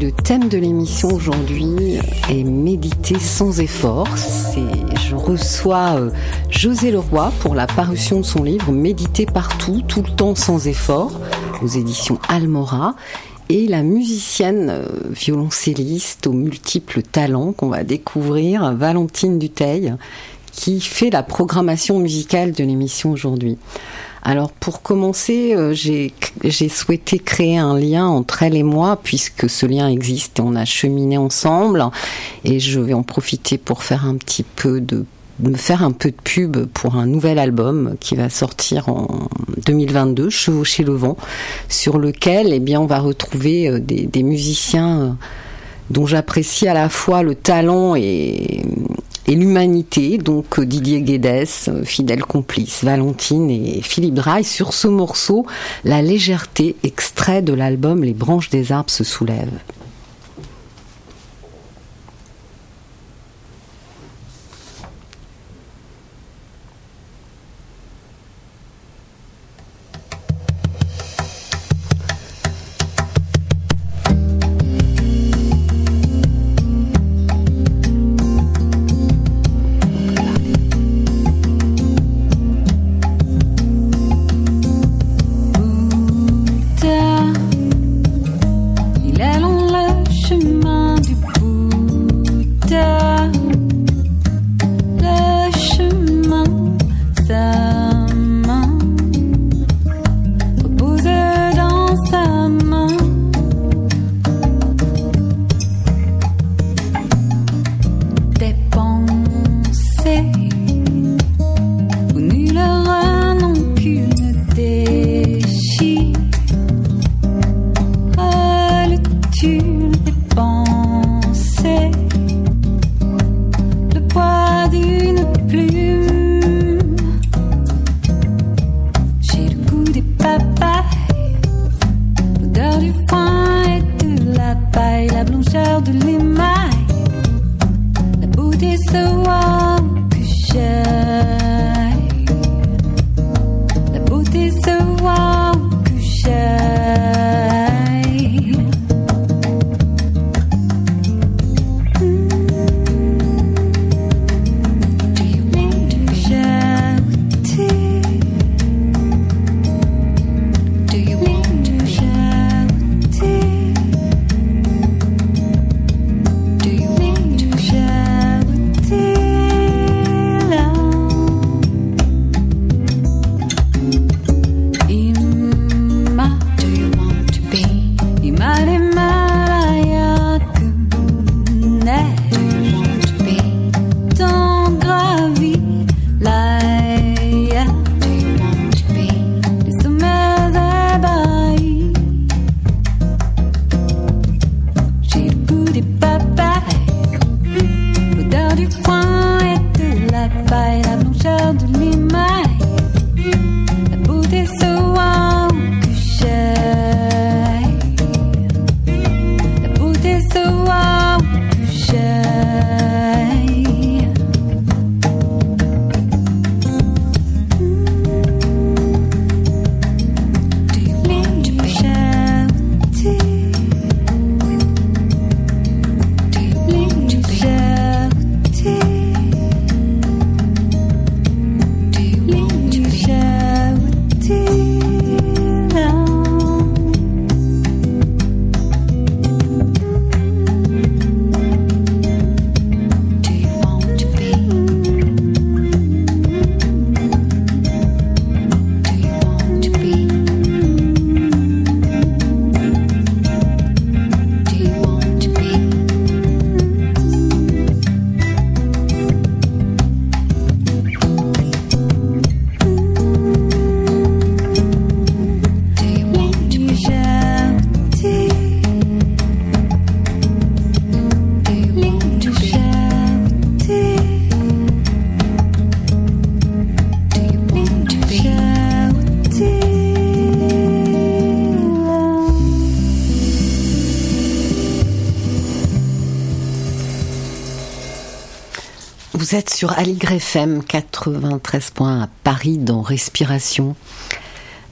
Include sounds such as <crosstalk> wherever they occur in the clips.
Le thème de l'émission aujourd'hui est méditer sans effort. Je reçois euh, José Leroy pour la parution de son livre Méditer partout, tout le temps sans effort, aux éditions Almora et la musicienne euh, violoncelliste aux multiples talents qu'on va découvrir, Valentine Duteil, qui fait la programmation musicale de l'émission aujourd'hui. Alors pour commencer, euh, j'ai souhaité créer un lien entre elle et moi puisque ce lien existe et on a cheminé ensemble et je vais en profiter pour faire un petit peu de me faire un peu de pub pour un nouvel album qui va sortir en 2022, Chevaucher le vent, sur lequel eh bien on va retrouver euh, des, musiciens euh, dont j'apprécie à la fois le talent et, et l'humanité, donc euh, Didier Guédès, euh, fidèle complice, Valentine et Philippe Draille, sur ce morceau, la légèreté, extrait de l'album Les branches des arbres se soulèvent. Sur Aligre FM 93 points à Paris dans Respiration.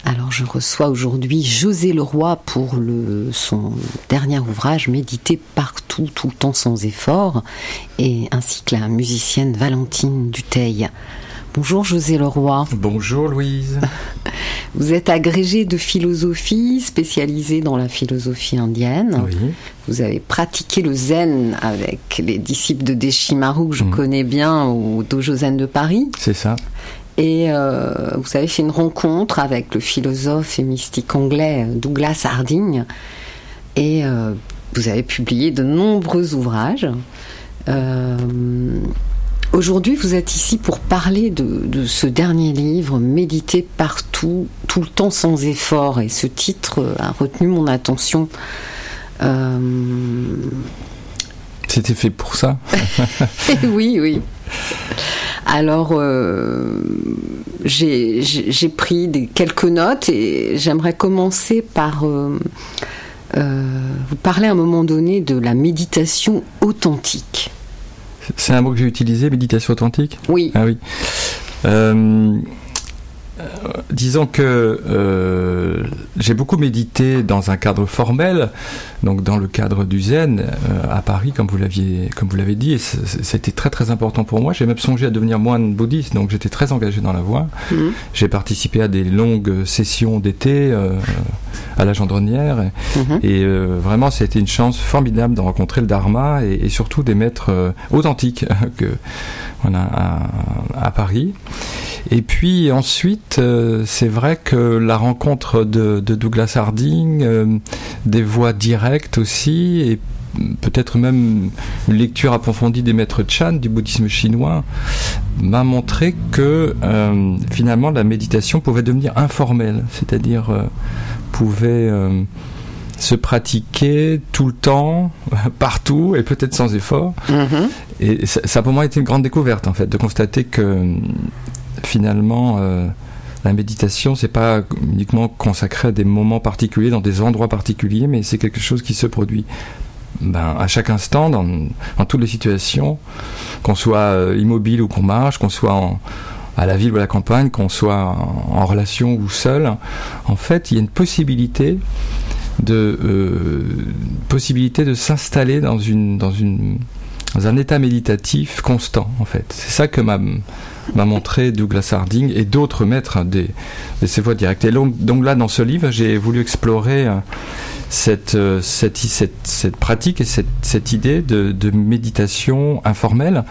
Alors je reçois aujourd'hui José Leroy pour le, son dernier ouvrage Méditer partout, tout le temps sans effort, et ainsi que la musicienne Valentine Duteil. Bonjour José Leroy. Bonjour Louise. <laughs> Vous êtes agrégé de philosophie, spécialisé dans la philosophie indienne. Oui. Vous avez pratiqué le zen avec les disciples de Deshimaru que je mmh. connais bien au Dojo Zen de Paris. C'est ça. Et euh, vous avez fait une rencontre avec le philosophe et mystique anglais Douglas Harding. Et euh, vous avez publié de nombreux ouvrages. Euh, Aujourd'hui, vous êtes ici pour parler de, ce dernier livre, Méditer partout, tout le temps sans effort. Et ce titre a retenu mon attention. Euh, C'était fait pour ça <laughs> Oui, oui. Alors, euh, j'ai pris des, quelques notes et j'aimerais commencer par euh, vous parler à un moment donné de la méditation authentique. C'est un mot que j'ai utilisé, méditation authentique? Oui. Ah oui. Euh, disons que euh, j'ai beaucoup médité dans un cadre formel, donc dans le cadre du Zen euh, à Paris, comme vous l'aviez comme vous l'avez dit, et c'était très très important pour moi. J'ai même songé à devenir moine bouddhiste, donc j'étais très engagé dans la voie. Mhm. J'ai participé à des longues sessions d'été à la Gendronnière, mhm. et vraiment c'était une chance formidable de rencontrer le Dharma et, surtout des maîtres authentiques <laughs> que voilà à, à Paris. Et puis ensuite, euh, c'est vrai que la rencontre de, Douglas Harding, euh, des voix directes aussi, et peut-être même une lecture approfondie des maîtres Chan du bouddhisme chinois m'a montré que euh, finalement la méditation pouvait devenir informelle, c'est-à-dire pouvait se pratiquer tout le temps, <laughs> partout et peut-être sans effort. Mm-hmm. Et ça, ça, pour moi été une grande découverte en fait, de constater que finalement, la méditation, c'est pas uniquement consacré à des moments particuliers, dans des endroits particuliers, mais c'est quelque chose qui se produit ben, à chaque instant, dans, toutes les situations, qu'on soit euh, immobile ou qu'on marche, qu'on soit à la ville ou à la campagne, qu'on soit en, relation ou seul. En fait, il y a une possibilité de euh, possibilité de s'installer dans un état méditatif constant en fait. C'est ça que m'a m'a montré Douglas Harding et d'autres maîtres des, de ces voies directes. Et donc, là, dans ce livre, j'ai voulu explorer euh, cette, euh, cette, cette, cette, pratique et cette, cette idée de, de, méditation informelle.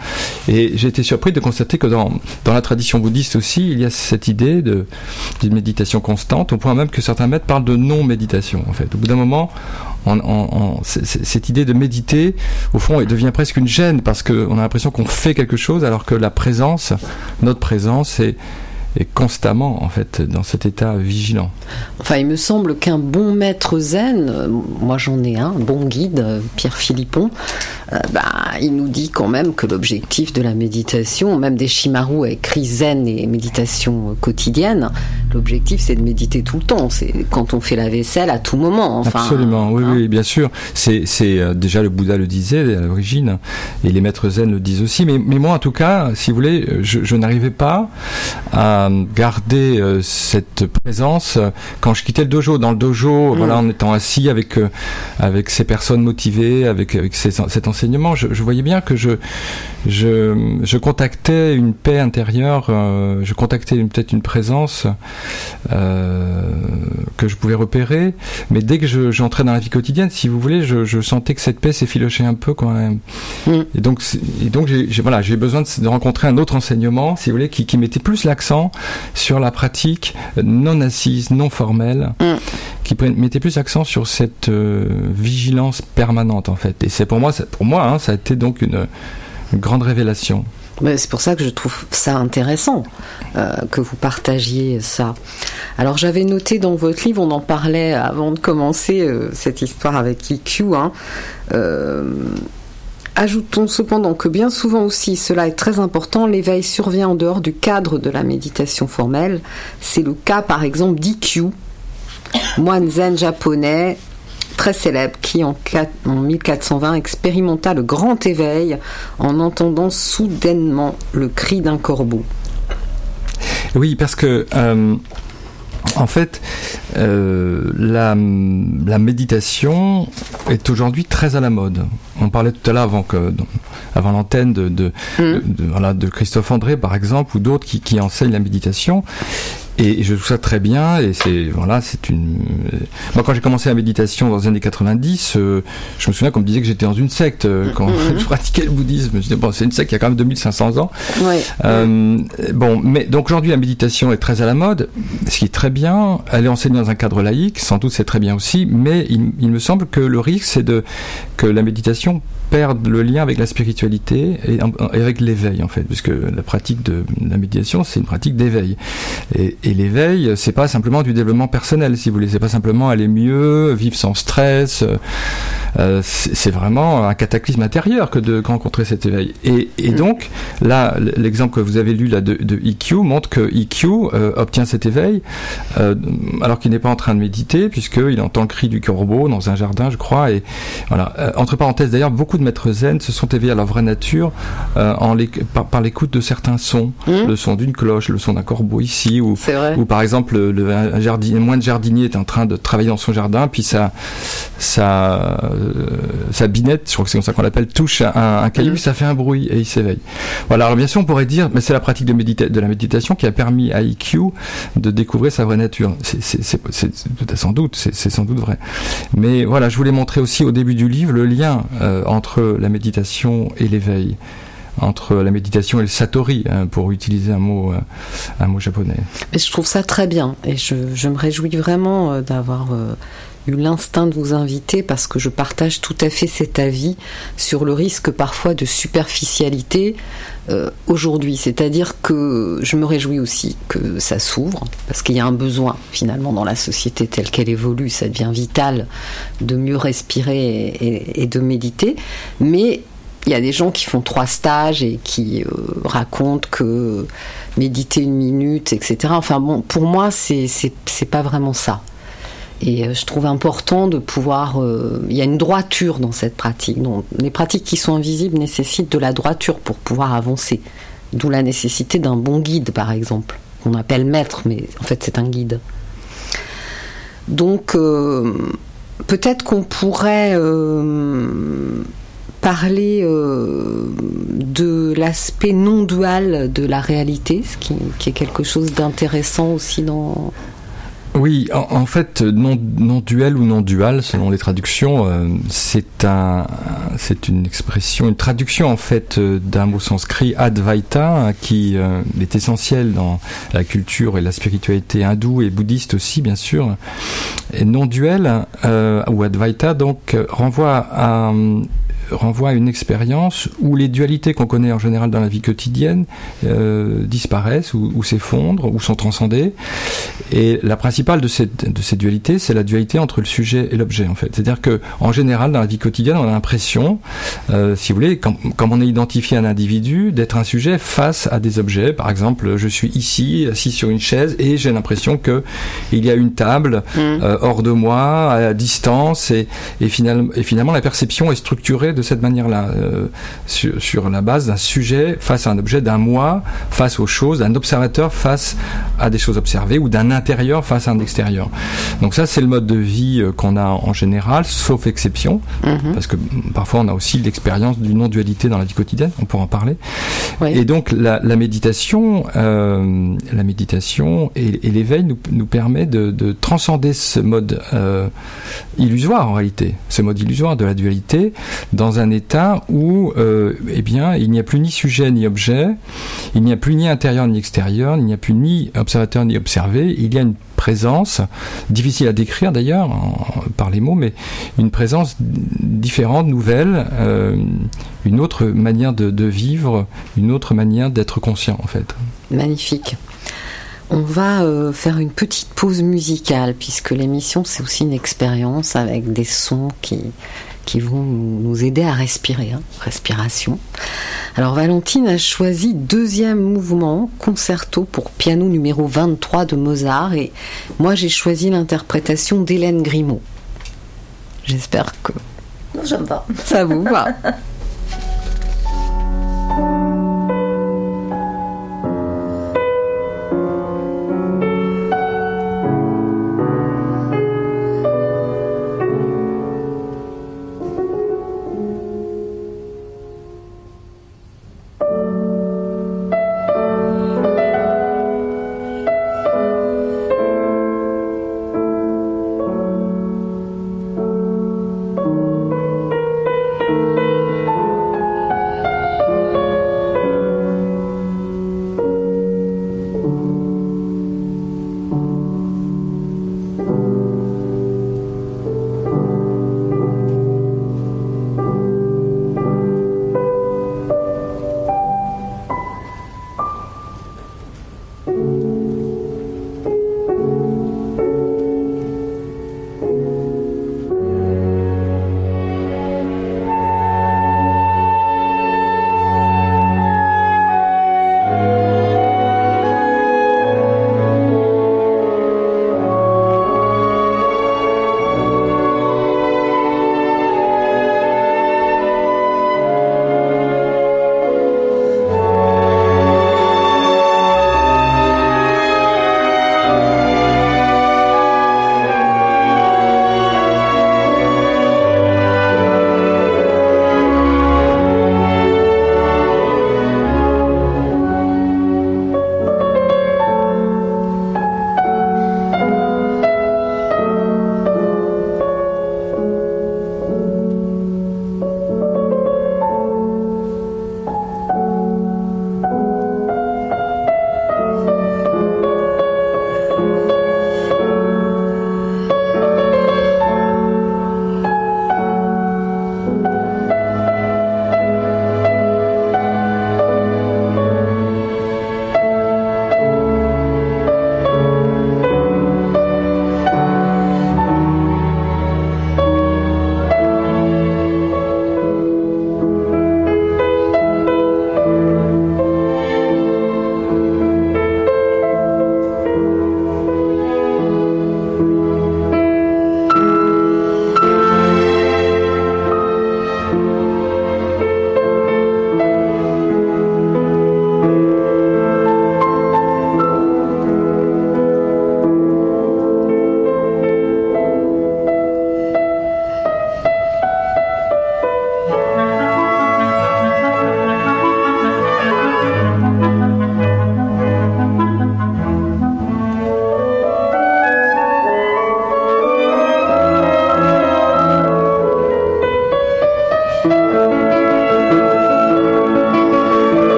Et j'ai été surpris de constater que dans, dans la tradition bouddhiste aussi, il y a cette idée d'une méditation constante, au point même que certains maîtres parlent de non-méditation. En fait, au bout d'un moment, cette idée de méditer, au fond, elle devient presque une gêne parce qu'on a l'impression qu'on fait quelque chose alors que la présence, notre présence, est constamment en fait dans cet état vigilant. Enfin, il me semble qu'un bon maître zen, euh, moi j'en ai un, bon guide, euh, Pierre Philippon, euh, bah, il nous dit quand même que l'objectif de la méditation, même des Shimaru a écrit zen et méditation quotidienne, l'objectif c'est de méditer tout le temps, c'est quand on fait la vaisselle à tout moment. Enfin, Absolument, oui, hein. oui, bien sûr. C'est déjà le Bouddha le disait à l'origine, et les maîtres zen le disent aussi, mais, mais moi en tout cas, si vous voulez, je, je n'arrivais pas à garder euh, cette présence euh, quand je quittais le dojo. Dans le dojo, mm. voilà, en étant assis avec euh, avec ces personnes motivées, avec, avec cet enseignement, je, je, voyais bien que je je, je contactais une paix intérieure, je contactais peut-être une présence que je pouvais repérer, mais dès que j'entrais dans la vie quotidienne, si vous voulez, je, je sentais que cette paix s'effilochait un peu quand même. Mm. Et donc, et donc j'ai voilà, j'ai besoin de, de, rencontrer un autre enseignement, si vous voulez, qui, qui mettait plus l'accent sur la pratique non assise, non formelle, mm. qui mettait plus accent sur cette euh, vigilance permanente en fait. Et c'est pour moi, pour moi, hein, ça a été donc une, grande révélation. C'est pour ça que je trouve ça intéressant euh, que vous partagiez ça. Alors j'avais noté dans votre livre, on en parlait avant de commencer euh, cette histoire avec IQ, hein, Ajoutons cependant que bien souvent aussi, cela est très important, l'éveil survient en dehors du cadre de la méditation formelle. C'est le cas par exemple d'IQ, moine zen japonais très célèbre qui en, 1420 expérimenta le grand éveil en entendant soudainement le cri d'un corbeau. Oui, parce que euh, en fait, euh, la, méditation est aujourd'hui très à la mode. On parlait tout à l'heure avant que, avant l'antenne de, de, mmh. de, Christophe André, par exemple, ou d'autres qui, qui enseignent la méditation. Et je trouve ça très bien. Et c'est voilà, c'est une. Moi, quand j'ai commencé la méditation dans les années 90, euh, je me souviens qu'on me disait que j'étais dans une secte euh, quand mm-hmm. <laughs> je pratiquais le bouddhisme. Je disais bon, c'est une secte qui a quand même 2500 ans. Ouais. Euh, bon, mais donc aujourd'hui la méditation est très à la mode, ce qui est très bien. Elle est enseignée dans un cadre laïque, sans doute c'est très bien aussi. Mais il, il me semble que le risque, c'est de que la méditation perdre le lien avec la spiritualité et, avec l'éveil en fait, puisque la pratique de la méditation c'est une pratique d'éveil. Et, et l'éveil, c'est pas simplement du développement personnel, si vous voulez, c'est pas simplement aller mieux, vivre sans stress. Euh, c'est vraiment un cataclysme intérieur que de rencontrer cet éveil. Et, et mm. donc là, l'exemple que vous avez lu là de, de EQ montre que EQ euh, obtient cet éveil euh, alors qu'il n'est pas en train de méditer, puisqu'il entend le cri du corbeau dans un jardin, je crois. Et voilà. Entre parenthèses, d'ailleurs, beaucoup de maîtres zen se sont éveillés à leur vraie nature euh, en par, l'écoute de certains sons. Hmm. Le son d'une cloche, le son d'un corbeau ici, ou, ou par exemple, le, un, jardinier, moins de jardinier est en train de travailler dans son jardin, puis sa, sa, euh, sa binette, je crois que c'est comme ça qu'on l'appelle, touche un, un caillou, ça fait un bruit et il s'éveille. Voilà, alors bien sûr, on pourrait dire, mais c'est la pratique de, de la méditation qui a permis à IQ de découvrir sa vraie nature. C'est sans doute, c'est sans doute vrai. Mais voilà, je voulais montrer aussi au début du livre le lien euh, entre entre la méditation et l'éveil entre la méditation et le satori, hein, pour utiliser un mot, euh, un mot japonais. Et je trouve ça très bien et je, je me réjouis vraiment euh, d'avoir euh, eu l'instinct de vous inviter parce que je partage tout à fait cet avis sur le risque parfois de superficialité euh, aujourd'hui. C'est-à-dire que je me réjouis aussi que ça s'ouvre parce qu'il y a un besoin finalement dans la société telle qu'elle évolue. Ça devient vital de mieux respirer et, de méditer. Mais il y a des gens qui font trois stages et qui euh, racontent que méditer une minute, etc. Enfin bon, pour moi, c'est pas vraiment ça. Et euh, je trouve important de pouvoir. Euh, il y a une droiture dans cette pratique. Donc, les pratiques qui sont invisibles nécessitent de la droiture pour pouvoir avancer. D'où la nécessité d'un bon guide, par exemple, qu'on appelle maître, mais en fait c'est un guide. Donc, euh, peut-être qu'on pourrait parler de l'aspect non dual de la réalité, ce qui est quelque chose d'intéressant aussi dans, oui, en, fait, non, non duel ou non dual, selon les traductions, euh, c'est un, c'est une expression, une traduction en fait euh, d'un mot sanskrit Advaita qui euh, est essentiel dans la culture et la spiritualité hindoue et bouddhiste aussi, bien sûr. Et non duel ou Advaita donc renvoie à renvoie à une expérience où les dualités qu'on connaît en général dans la vie quotidienne euh, disparaissent ou, s'effondrent ou sont transcendées. Et la principale de, cette, de ces dualités, c'est la dualité entre le sujet et l'objet en fait. C'est-à-dire que en général dans la vie quotidienne, on a l'impression, euh, si vous voulez, comme, comme, on est identifié un individu, d'être un sujet face à des objets. Par exemple, je suis ici, assis sur une chaise, et j'ai l'impression que il y a une table mmh. euh, hors de moi, à distance, et, et, finalement, et finalement la perception est structurée de cette manière-là, euh, sur, la base d'un sujet face à un objet, d'un moi face aux choses, d'un observateur face à des choses observées, ou d'un intérieur face à un extérieur. Donc ça, c'est le mode de vie euh, qu'on a en général, sauf exception, mhm. parce que parfois on a aussi l'expérience d'une non-dualité dans la vie quotidienne, on pourra en parler. Et donc la, méditation, euh, la méditation et, l'éveil nous, nous permet de, transcender ce mode illusoire en réalité, ce mode illusoire de la dualité dans dans un état où euh, eh bien, il n'y a plus ni sujet ni objet, il n'y a plus ni intérieur ni extérieur, il n'y a plus ni observateur ni observé, il y a une présence, difficile à décrire d'ailleurs par les mots, mais une présence différente, nouvelle, euh, une autre manière de, vivre, une autre manière d'être conscient en fait. Magnifique. On va euh, faire une petite pause musicale puisque l'émission c'est aussi une expérience avec des sons qui qui vont nous aider à respirer, hein, respiration. Alors Valentine a choisi deuxième mouvement, concerto pour piano numéro 23 de Mozart, et moi j'ai choisi l'interprétation d'Hélène Grimaud. J'espère que Non, ça me va. ça vous va. <laughs>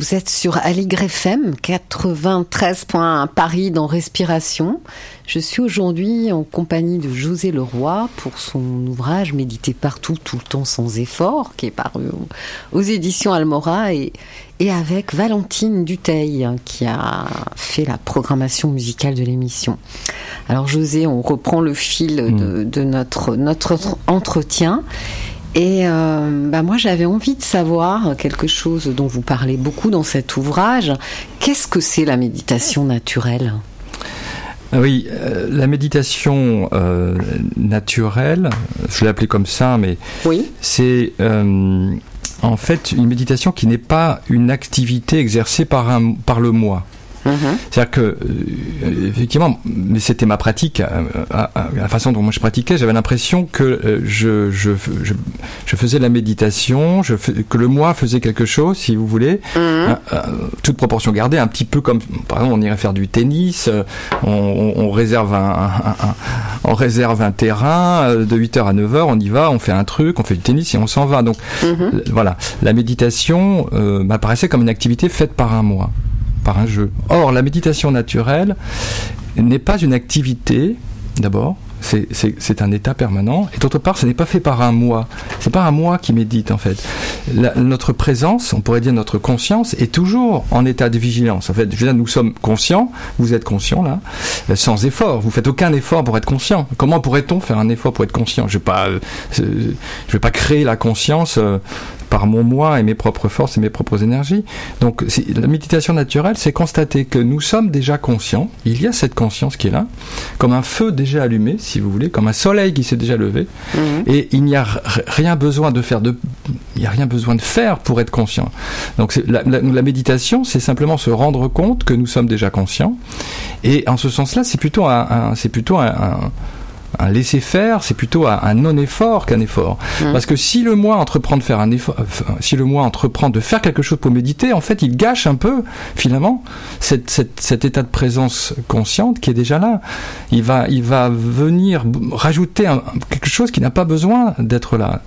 Vous êtes sur Aligre FM 93.1 Paris dans Respiration. Je suis aujourd'hui en compagnie de José Leroy pour son ouvrage Méditer partout, tout le temps sans effort, qui est paru aux éditions Almora et, et avec Valentine Duteil qui a fait la programmation musicale de l'émission. Alors José, on reprend le fil de, de notre, notre entretien. Et euh, bah moi, j'avais envie de savoir quelque chose dont vous parlez beaucoup dans cet ouvrage. Qu'est-ce que c'est la méditation naturelle? Oui, euh, la méditation euh, naturelle, je l'ai appelée comme ça, mais oui. c'est en fait une méditation qui n'est pas une activité exercée par, un, par le moi. Mhm. C'est-à-dire que, euh, effectivement, mais c'était ma pratique, euh, à- à- la façon dont moi je pratiquais, j'avais l'impression que euh, je, je, je, je faisais la méditation, je fais- que le moi faisait quelque chose, si vous voulez, Mhm. toute proportion gardée, un petit peu comme, par exemple, on irait faire du tennis, on, on- on réserve un, un- un- on réserve un terrain de 8h à 9h, on y va, on fait un truc, on fait du tennis et on s'en va. Donc Mhm. voilà, la méditation m'apparaissait comme une activité faite par un moi, un jeu. Or, la méditation naturelle n'est pas une activité, d'abord, c'est- un état permanent, et d'autre part, ce n'est pas fait par un moi. C'est pas un moi qui médite, en fait. Notre présence, on pourrait dire notre conscience, est toujours en état de vigilance. En fait, je veux dire, nous sommes conscients, vous êtes conscient là, sans effort. Vous faites aucun effort pour être conscient. Comment pourrait-on faire un effort pour être conscient? Je vais pas, euh, vais pas créer la conscience. euh, par mon moi et mes propres forces et mes propres énergies. Donc la méditation naturelle, c'est constater que nous sommes déjà conscients, il y a cette conscience qui est là, comme un feu déjà allumé, si vous voulez, comme un soleil qui s'est déjà levé, Mhm. et il n'y a rien besoin de faire de, il n'y a rien besoin de faire pour être conscient. Donc la, la- la méditation, c'est simplement se rendre compte que nous sommes déjà conscients, et en ce sens-là, c'est plutôt un, un- c'est plutôt un, un- un laisser-faire, c'est plutôt un, un non-effort qu'un effort. Mhm. Parce que si le moi entreprend de faire un effort, euh, si le moi entreprend de faire quelque chose pour méditer, en fait, il gâche un peu, finalement, cette, cette- cet état de présence consciente qui est déjà là. Il va, il va venir rajouter un- quelque chose qui n'a pas besoin d'être là.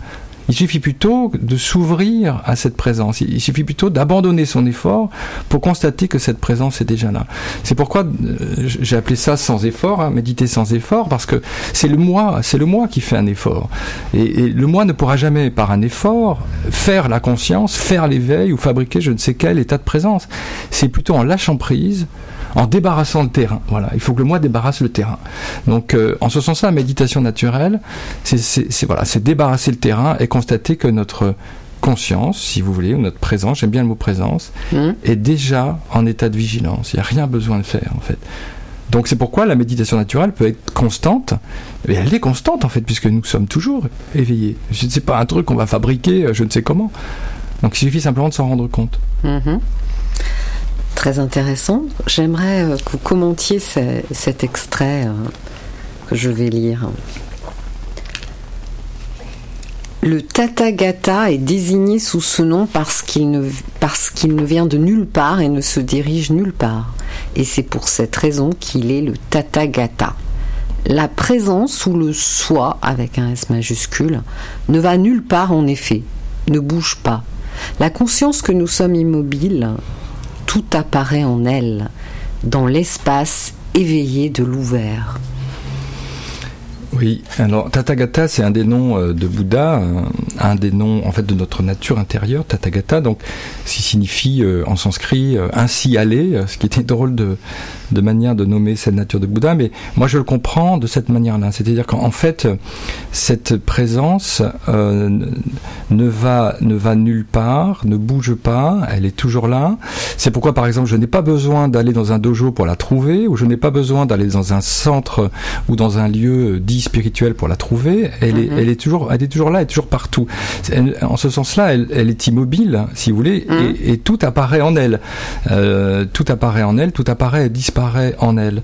Il suffit plutôt de s'ouvrir à cette présence. Il suffit plutôt d'abandonner son effort pour constater que cette présence est déjà là. C'est pourquoi euh, j'ai appelé ça sans effort, hein, méditer sans effort, parce que c'est le moi, c'est le moi qui fait un effort. Et, et le moi ne pourra jamais, par un effort, faire la conscience, faire l'éveil ou fabriquer je ne sais quel état de présence. C'est plutôt en lâchant prise, en débarrassant le terrain. Voilà, il faut que le moi débarrasse le terrain. Donc, euh, en ce sens-là, la méditation naturelle, c'est voilà, c'est débarrasser le terrain et constater que notre conscience, si vous voulez, ou notre présence, j'aime bien le mot présence, Mhm. est déjà en état de vigilance. Il n'y a rien besoin de faire, en fait. Donc c'est pourquoi la méditation naturelle peut être constante, et elle est constante en fait, puisque nous sommes toujours éveillés. Ce n'est pas un truc qu'on va fabriquer, euh, je ne sais comment. Donc il suffit simplement de s'en rendre compte. Mhm. Très intéressant. J'aimerais euh, que vous commentiez ce- cet extrait euh, que je vais lire. Le Tathagata est désigné sous ce nom parce qu'il ne, parce qu'il ne vient de nulle part et ne se dirige nulle part. Et c'est pour cette raison qu'il est le Tathagata. La présence ou le soi, avec un S majuscule, ne va nulle part en effet, ne bouge pas. La conscience que nous sommes immobiles, tout apparaît en elle, dans l'espace éveillé de l'ouvert. Oui, alors Tathagata, c'est un des noms euh, de Bouddha, un des noms en fait de notre nature intérieure, Tathagata, donc ce qui signifie euh, en sanskrit euh, ainsi aller, ce qui était drôle de, de manière de nommer cette nature de Bouddha, mais moi je le comprends de cette manière-là, c'est-à-dire qu'en fait euh, cette présence euh, ne va ne va nulle part, ne bouge pas, elle est toujours là. C'est pourquoi par exemple je n'ai pas besoin d'aller dans un dojo pour la trouver, ou je n'ai pas besoin d'aller dans un centre ou dans un lieu dit spirituel pour la trouver. Elle, est, Mhm. elle est toujours, elle est toujours là, elle est toujours partout. Elle- en ce sens-là, elle, elle est immobile, si vous voulez, et, et tout apparaît en elle. Euh, tout apparaît en elle, tout apparaît et disparaît en elle.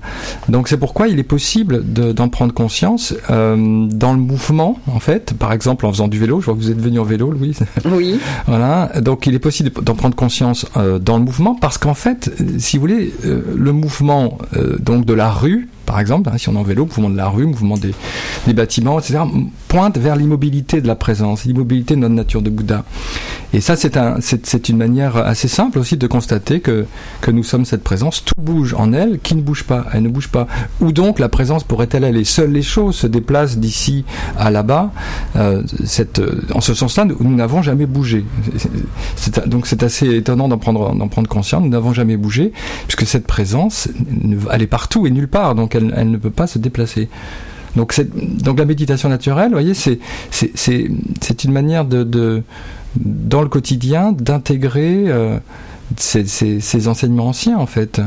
Donc c'est pourquoi il est possible de- d'en prendre conscience euh, dans le mouvement, en fait. Par exemple, en faisant du vélo. Je vois que vous êtes venu en vélo, Louise. Oui. <laughs> Voilà, donc il est possible d'en prendre conscience euh, dans le mouvement parce qu'en fait, si vous voulez, euh, le mouvement donc de la rue, par exemple, hein, si on est en vélo, mouvement de la rue, mouvement des, des bâtiments, etc., pointe vers l'immobilité de la présence, l'immobilité de notre nature de Bouddha. Et ça, c'est un, une manière assez simple aussi de constater que, que nous sommes cette présence. Tout bouge en elle, qui ne bouge pas, elle ne bouge pas. Ou donc la présence pourrait-elle aller? Seules les choses se déplacent d'ici à là-bas. Euh, cette, en ce sens-là, nous n'avons jamais bougé. C'est, donc c'est assez étonnant d'en prendre, prendre conscience. Nous n'avons jamais bougé, puisque cette présence, elle est partout et nulle part, donc elle, elle ne peut pas se déplacer. Donc, donc la méditation naturelle, vous voyez, c'est, c'est, une manière de, de, dans le quotidien, d'intégrer euh, ces, ces, enseignements anciens, en fait.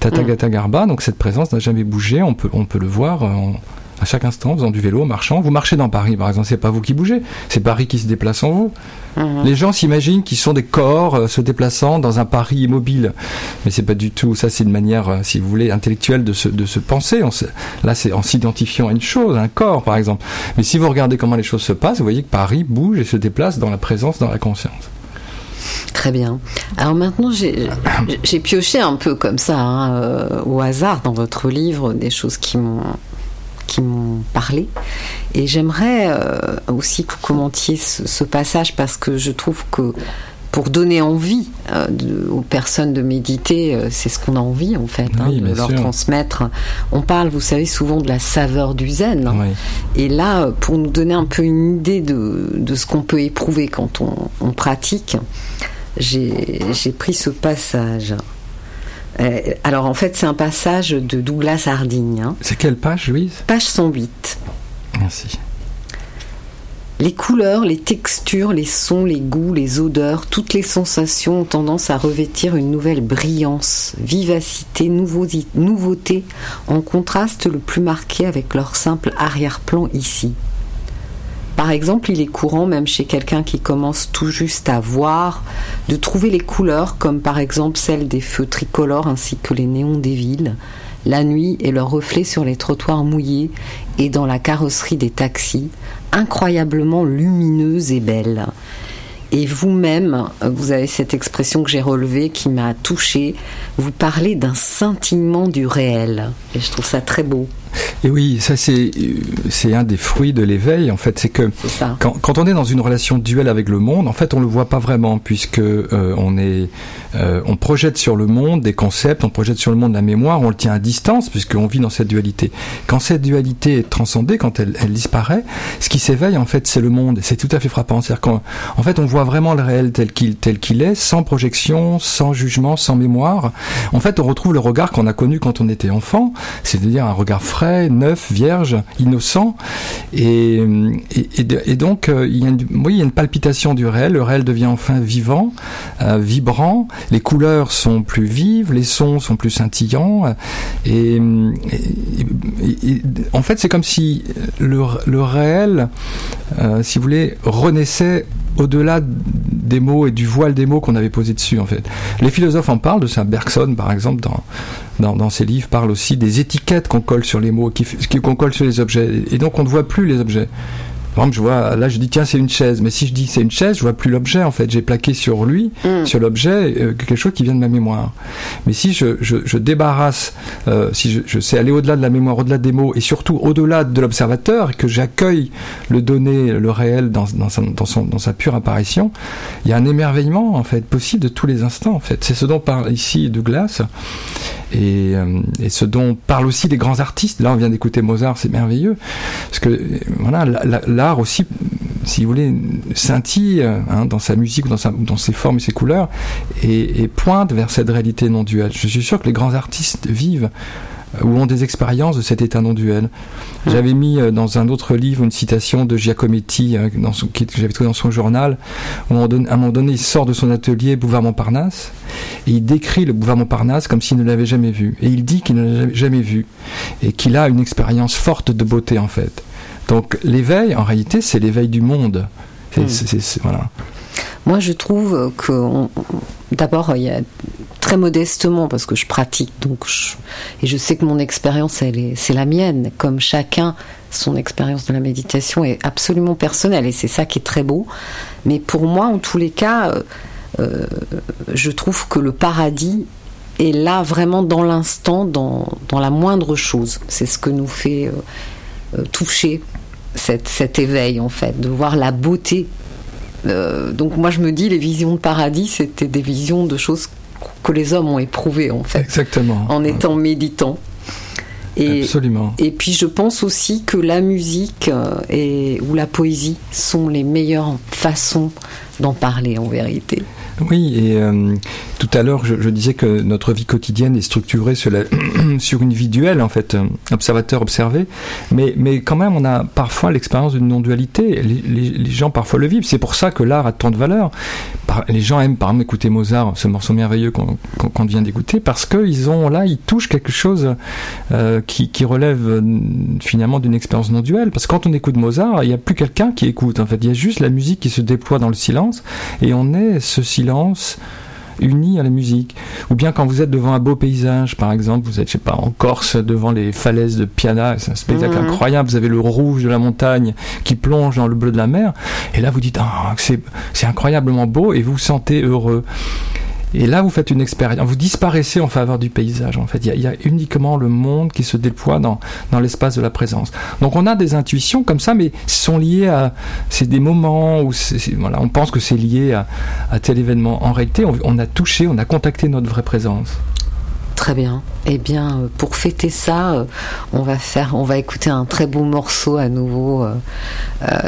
Tathagata Garba, donc cette présence n'a jamais bougé, on peut, on peut le voir en, à chaque instant, en faisant du vélo, en marchant. Vous marchez dans Paris, par exemple, c'est pas vous qui bougez, c'est Paris qui se déplace en vous. Mhm. Les gens s'imaginent qu'ils sont des corps euh, se déplaçant dans un Paris immobile, mais c'est pas du tout. Ça, c'est une manière, euh, si vous voulez, intellectuelle de se, de se penser. là, c'est en s'identifiant à une chose, un corps, par exemple. Mais si vous regardez comment les choses se passent, vous voyez que Paris bouge et se déplace dans la présence, dans la conscience. Très bien. Alors maintenant, j'ai pioché un peu comme ça, hein, euh, au hasard, dans votre livre, des choses qui m'ont qui m'ont parlé. Et j'aimerais euh, aussi que vous commentiez ce, passage parce que je trouve que pour donner envie euh, aux personnes de méditer, euh, c'est ce qu'on a envie en fait, hein, de leur transmettre. On parle, vous savez, souvent de la saveur du zen. Et là, pour nous donner un peu une idée de, de ce qu'on peut éprouver quand on, on pratique, j'ai pris ce passage. Euh, alors en fait, c'est un passage de Douglas Harding. Hein. C'est quelle page, Louise? Page 108. Merci. Les couleurs, les textures, les sons, les goûts, les odeurs, toutes les sensations ont tendance à revêtir une nouvelle brillance, vivacité, nouveauté, en contraste le plus marqué avec leur simple arrière-plan ici. Par exemple, il est courant, même chez quelqu'un qui commence tout juste à voir, de trouver les couleurs, comme par exemple celles des feux tricolores ainsi que les néons des villes, la nuit et leurs reflets sur les trottoirs mouillés et dans la carrosserie des taxis, incroyablement lumineuses et belles. Et vous-même, vous avez cette expression que j'ai relevée qui m'a touchée, vous parlez d'un scintillement du réel. Et je trouve ça très beau. Et oui, ça c'est c'est un des fruits de l'éveil en fait, c'est que quand, quand, on est dans une relation duelle avec le monde, en fait on le voit pas vraiment puisque euh, on est euh, on projette sur le monde des concepts, on projette sur le monde la mémoire, on le tient à distance puisqu'on vit dans cette dualité. Quand cette dualité est transcendée, quand elle, elle disparaît, ce qui s'éveille en fait c'est le monde. C'est tout à fait frappant. C'est-à-dire qu'en fait on voit vraiment le réel tel qu'il tel qu'il est, sans projection, sans jugement, sans mémoire. En fait on retrouve le regard qu'on a connu quand on était enfant, c'est-à-dire un regard frais, neuf, vierge, innocent. Et, et, donc, euh, il, y a une, oui, palpitation du réel. Le réel devient enfin vivant, euh, vibrant. Les couleurs sont plus vives, les sons sont plus scintillants. Et, en fait, c'est comme si le, le réel, euh, si vous voulez, renaissait au-delà des mots et du voile des mots qu'on avait posé dessus en fait. Les philosophes en parlent de ça. Bergson par exemple dans, dans, ses livres parle aussi des étiquettes qu'on colle sur les mots, qu'on colle sur les objets. Et donc on ne voit plus les objets. Par exemple, je vois, là, je dis, tiens, c'est une chaise. Mais si je dis c'est une chaise, je vois plus l'objet, en fait. J'ai plaqué sur lui, mm. sur l'objet, euh, quelque chose qui vient de ma mémoire. Mais si je, je, je débarrasse, euh, si je, je, sais aller au-delà de la mémoire, au-delà des mots, et surtout au-delà de l'observateur, et que j'accueille le donné, le réel dans, dans, sa, dans, son, dans sa pure apparition, il y a un émerveillement, en fait, possible de tous les instants, en fait. C'est ce dont parle ici Douglas, et, euh, et ce dont parlent aussi des grands artistes. Là, on vient d'écouter Mozart, c'est merveilleux. Parce que, voilà, là, aussi, si vous voulez, scintille hein, dans sa musique, dans, sa, dans ses formes et ses couleurs, et, pointe vers cette réalité non duelle. Je suis sûr que les grands artistes vivent euh, ou ont des expériences de cet état non duel. J'avais mis euh, dans un autre livre une citation de Giacometti euh, dans son, que j'avais trouvé dans son journal, où à un moment donné il sort de son atelier Bouvard Montparnasse et il décrit le Bouvard Montparnasse comme s'il ne l'avait jamais vu. Et il dit qu'il ne l'a jamais vu et qu'il a une expérience forte de beauté en fait. Donc l'éveil, en réalité, c'est l'éveil du monde. Hmm. voilà. Moi, je trouve que, d'abord, il y a très modestement, parce que je pratique, donc et je sais que mon expérience, c'est la mienne, comme chacun, son expérience de la méditation est absolument personnelle, et c'est ça qui est très beau. Mais pour moi, en tous les cas, euh, euh, je trouve que le paradis est là vraiment dans l'instant, dans, dans, la moindre chose. C'est ce que nous fait euh, toucher cette, cet éveil, en fait, de voir la beauté. donc moi je me dis, les visions de paradis, c'était des visions de choses que les hommes ont éprouvées, en fait. Exactement. En étant méditants. Et, Absolument. Et puis je pense aussi que la musique et, ou la poésie sont les meilleures façons d'en parler en vérité. Oui, et euh, tout à l'heure, je, disais que notre vie quotidienne est structurée sur, <clears throat> une vie duelle, en fait, euh, observateur-observé, mais, mais quand même, on a parfois l'expérience d'une non-dualité. Les, gens parfois le vivent. C'est pour ça que l'art a tant de valeur. les gens aiment, par exemple, écouter Mozart, ce morceau merveilleux qu'on vient d'écouter, parce qu'ils ont là, ils touchent quelque chose euh, qui, qui, relève finalement d'une expérience non-duelle. Parce que quand on écoute Mozart, il n'y a plus quelqu'un qui écoute, en fait. Il y a juste la musique qui se déploie dans le silence, et on est ce silence unis à la musique. Ou bien quand vous êtes devant un beau paysage, par exemple, vous êtes, je sais pas, en Corse, devant les falaises de Piana, c'est un spectacle mhm. incroyable, vous avez le rouge de la montagne qui plonge dans le bleu de la mer, et là vous dites, ah, c'est incroyablement beau, et vous vous sentez heureux. Et là, vous faites une expérience, vous disparaissez en faveur du paysage. En fait, il y, a, uniquement le monde qui se déploie dans, dans l'espace de la présence. Donc, on a des intuitions comme ça, mais sont liées à, c'est des moments où, voilà, on pense que c'est lié à, à, tel événement. En réalité, on, a touché, on a contacté notre vraie présence. Très bien. Eh bien, euh, pour fêter ça, euh, on va faire, on va écouter un très beau morceau à nouveau euh,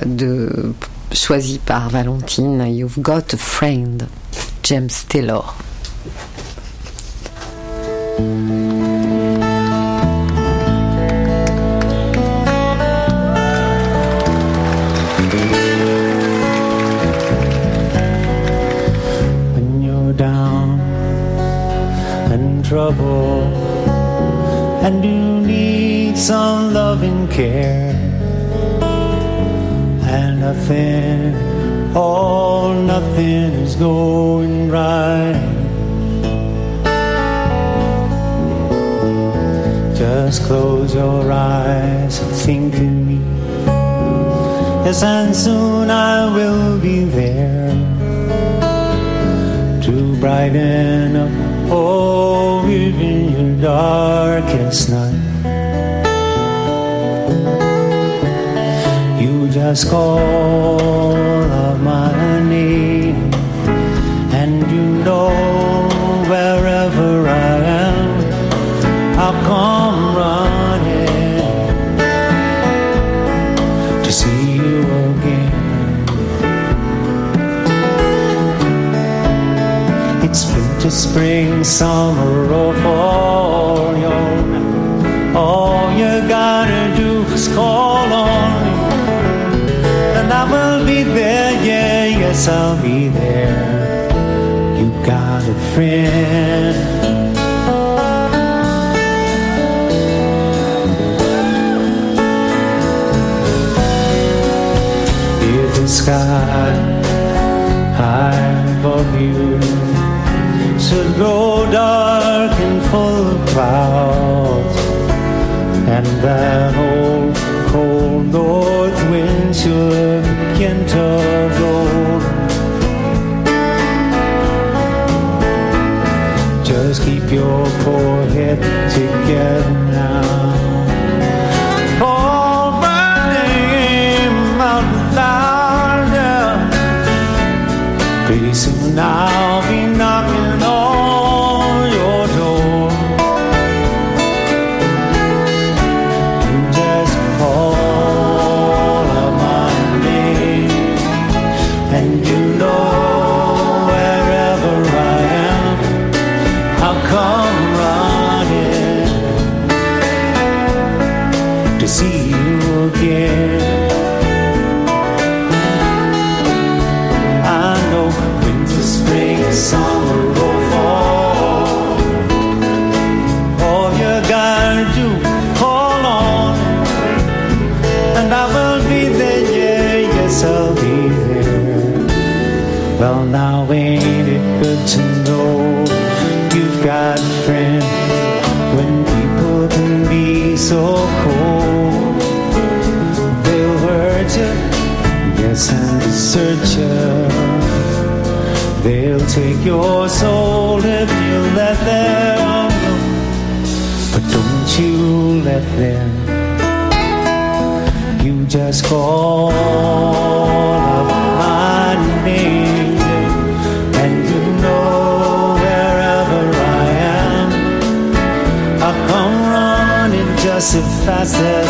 de choisi par Valentine. You've Got a Friend. James Taylor. When you're down and trouble and you need some loving care and nothing all nothing is going right. Just close your eyes and think of me. Yes, and soon I will be there to brighten up all even your darkest night. You just call my name, and you know wherever I am, I'll come running to see you again. It's winter, spring, summer, or fall. All you gotta do is call on I will be there yeah, yes, I'll be there. You got a friend. Sky high above you should grow dark and full of clouds, and that old cold north wind should Just keep your poor head together They'll take your soul if you let them. But don't you let them. You just call up my name, and you know wherever I am, I'll come running just as fast as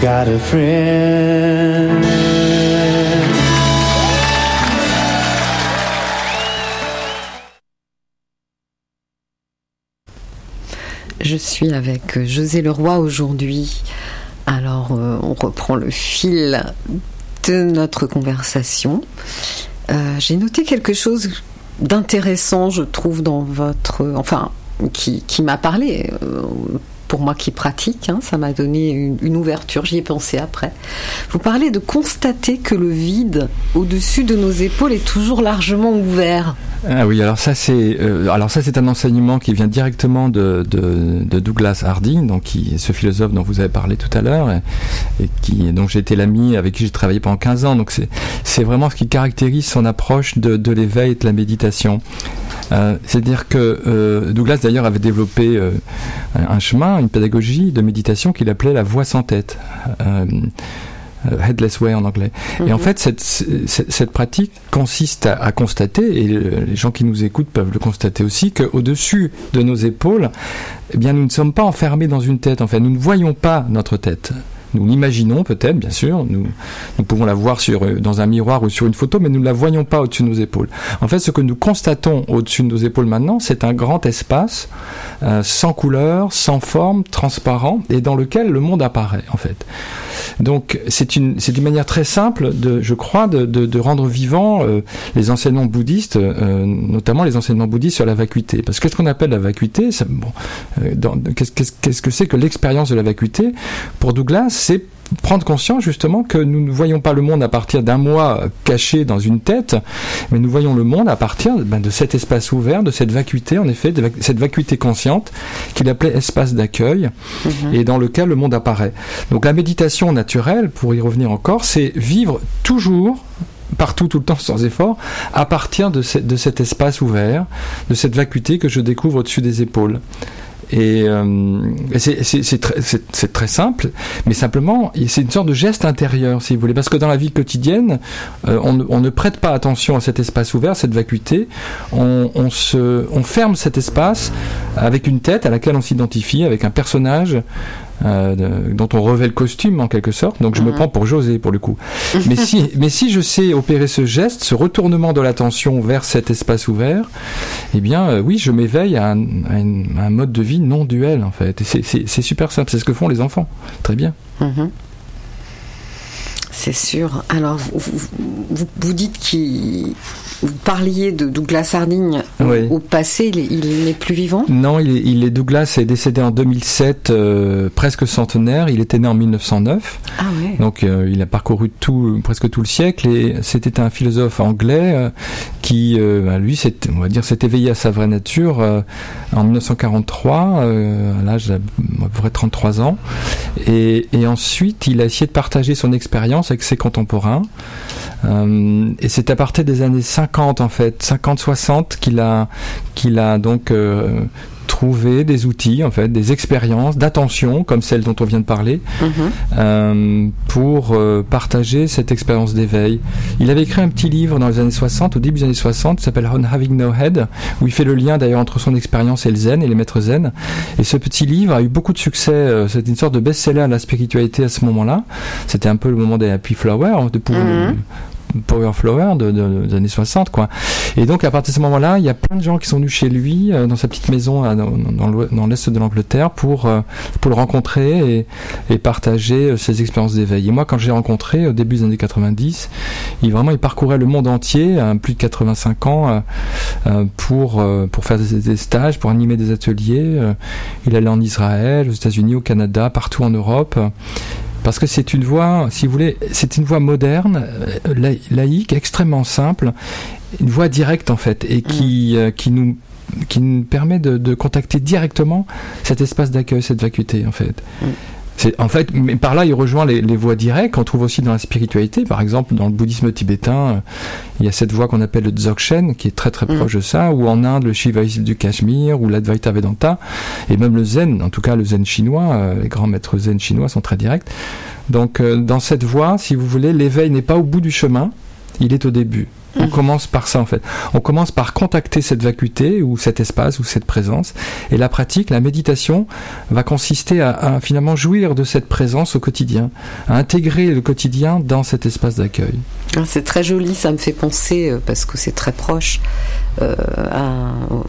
got a friend. Je suis avec José Leroy aujourd'hui. Alors, euh, on reprend le fil de notre conversation. Euh, J'ai noté quelque chose d'intéressant, je trouve, dans votre... Enfin, qui, m'a parlé. euh, pour moi qui pratique, hein, ça m'a donné une, une ouverture, j'y ai pensé après. Vous parlez de constater que le vide au-dessus de nos épaules est toujours largement ouvert. Ah oui, alors ça c'est euh, alors ça c'est un enseignement qui vient directement de, de, de Douglas Harding, donc ce philosophe dont vous avez parlé tout à l'heure et, qui donc j'ai été l'ami avec qui j'ai travaillé pendant 15 ans. Donc c'est c'est vraiment ce qui caractérise son approche de, de l'éveil et de la méditation. Euh, C'est-à-dire que euh, Douglas d'ailleurs avait développé un chemin, une pédagogie de méditation qu'il appelait la voix sans tête. Euh, Headless Way en anglais. Et en Mhm. fait, cette, cette, cette pratique consiste à, à constater, et les gens qui nous écoutent peuvent le constater aussi, qu'au-dessus de nos épaules, eh bien, nous ne sommes pas enfermés dans une tête. En fait, nous ne voyons pas notre tête. Nous l'imaginons peut-être, bien sûr. Nous, nous pouvons la voir sur, euh, dans un miroir ou sur une photo, mais nous ne la voyons pas au-dessus de nos épaules. En fait, ce que nous constatons au-dessus de nos épaules maintenant, c'est un grand espace euh, sans couleur, sans forme, transparent, et dans lequel le monde apparaît, en fait. Donc, c'est une, une manière très simple, de, je crois, de, de, rendre vivant euh, les enseignements bouddhistes, notamment les enseignements bouddhistes sur la vacuité. Parce que qu'est-ce qu'on appelle la vacuité bon, qu'est-ce, qu'est-ce- qu'est-ce que c'est que l'expérience de la vacuité? Pour Douglas, c'est prendre conscience justement que nous ne voyons pas le monde à partir d'un moi caché dans une tête, mais nous voyons le monde à partir ben, de cet espace ouvert, de cette vacuité, en effet, de vac- cette vacuité consciente qu'il appelait espace d'accueil et dans lequel le monde apparaît. Donc la méditation naturelle, pour y revenir encore, c'est vivre toujours partout, tout le temps, sans effort, à partir de, ce- de cet espace ouvert, de cette vacuité que je découvre au-dessus des épaules. Et, euh, et c'est- très, très simple, mais simplement, c'est une sorte de geste intérieur, si vous voulez. Parce que dans la vie quotidienne, euh, on, on ne prête pas attention à cet espace ouvert, cette vacuité. On, on, se, on ferme cet espace avec une tête à laquelle on s'identifie, avec un personnage euh, de- dont on revêt le costume en quelque sorte. Donc je me Mhm. prends pour José pour le coup. <laughs> mais, si, mais si je sais opérer ce geste, ce retournement de l'attention vers cet espace ouvert, eh bien euh, oui, je m'éveille à, un, à une- à un mode de vie non duel en fait. C'est- super simple, c'est ce que font les enfants. Très bien. Mhm. C'est sûr. Alors, vous, vous, vous- vous dites qu'il. Vous parliez de Douglas Harding au- Oui. au passé, il, est- il n'est plus vivant? Non, il est, il est Douglas est décédé en 2007, euh, presque centenaire. Il était né en 1909. Ah ouais. Donc euh, il a parcouru tout, presque tout le siècle et c'était un philosophe anglais euh, qui, euh, bah, lui, s'est- on va dire, s'est éveillé à sa vraie nature euh, en 1943, euh, à l'âge d'à peu près 33 ans. Et, et ensuite, il a essayé de partager son expérience avec ses contemporains. Euh, et c'est à partir des années 50 en fait, 50-60 qu'il a, qu'il a donc euh, tr- trouver des outils, en fait, des expériences d'attention, comme celle dont on vient de parler, Mhm. euh, pour euh, partager cette expérience d'éveil. Il avait écrit un petit livre dans les années 60, au début des années 60, qui s'appelle On Having No Head, où il fait le lien d'ailleurs entre son expérience et le zen, et les maîtres zen. Et ce petit livre a eu beaucoup de succès, c'était une sorte de best-seller à la spiritualité à ce moment-là. C'était un peu le moment des Happy Flower, de pour Mhm. Power Flower de, de- des années 60 quoi. Et donc à partir de ce moment-là, il y a plein de gens qui sont venus chez lui euh, dans sa petite maison dans, l'est de l'Angleterre pour euh, pour le rencontrer et, partager euh, ses expériences d'éveil. Et moi quand j'ai rencontré au début des années 90, il vraiment il parcourait le monde entier, plus de 85 ans pour pour faire des, stages, pour animer des ateliers. Il allait en Israël, aux États-Unis, au Canada, partout en Europe parce que c'est une voie, si vous voulez, c'est une voie moderne, euh, laï- laïque, extrêmement simple, une voie directe en fait, et qui, euh, qui nous qui nous permet de, de contacter directement cet espace d'accueil, cette vacuité en fait. Mm. C'est en fait, mais par là, il rejoint les, les voies directes qu'on trouve aussi dans la spiritualité. Par exemple, dans le bouddhisme tibétain, euh, il y a cette voie qu'on appelle le Dzogchen, qui est très très Mm. proche de ça, ou en Inde, le Shivaïsme du Cachemire, ou l'Advaita Vedanta, et même le Zen, en tout cas le Zen chinois, euh, les grands maîtres Zen chinois sont très directs. Donc, euh, dans cette voie, si vous voulez, l'éveil n'est pas au bout du chemin, il est au début. On commence par ça en fait. On commence par contacter cette vacuité ou cet espace ou cette présence. Et la pratique, la méditation, va consister à, finalement jouir de cette présence au quotidien, à intégrer le quotidien dans cet espace d'accueil. Ah, C'est très joli, ça me fait penser, euh, parce que c'est très proche, euh,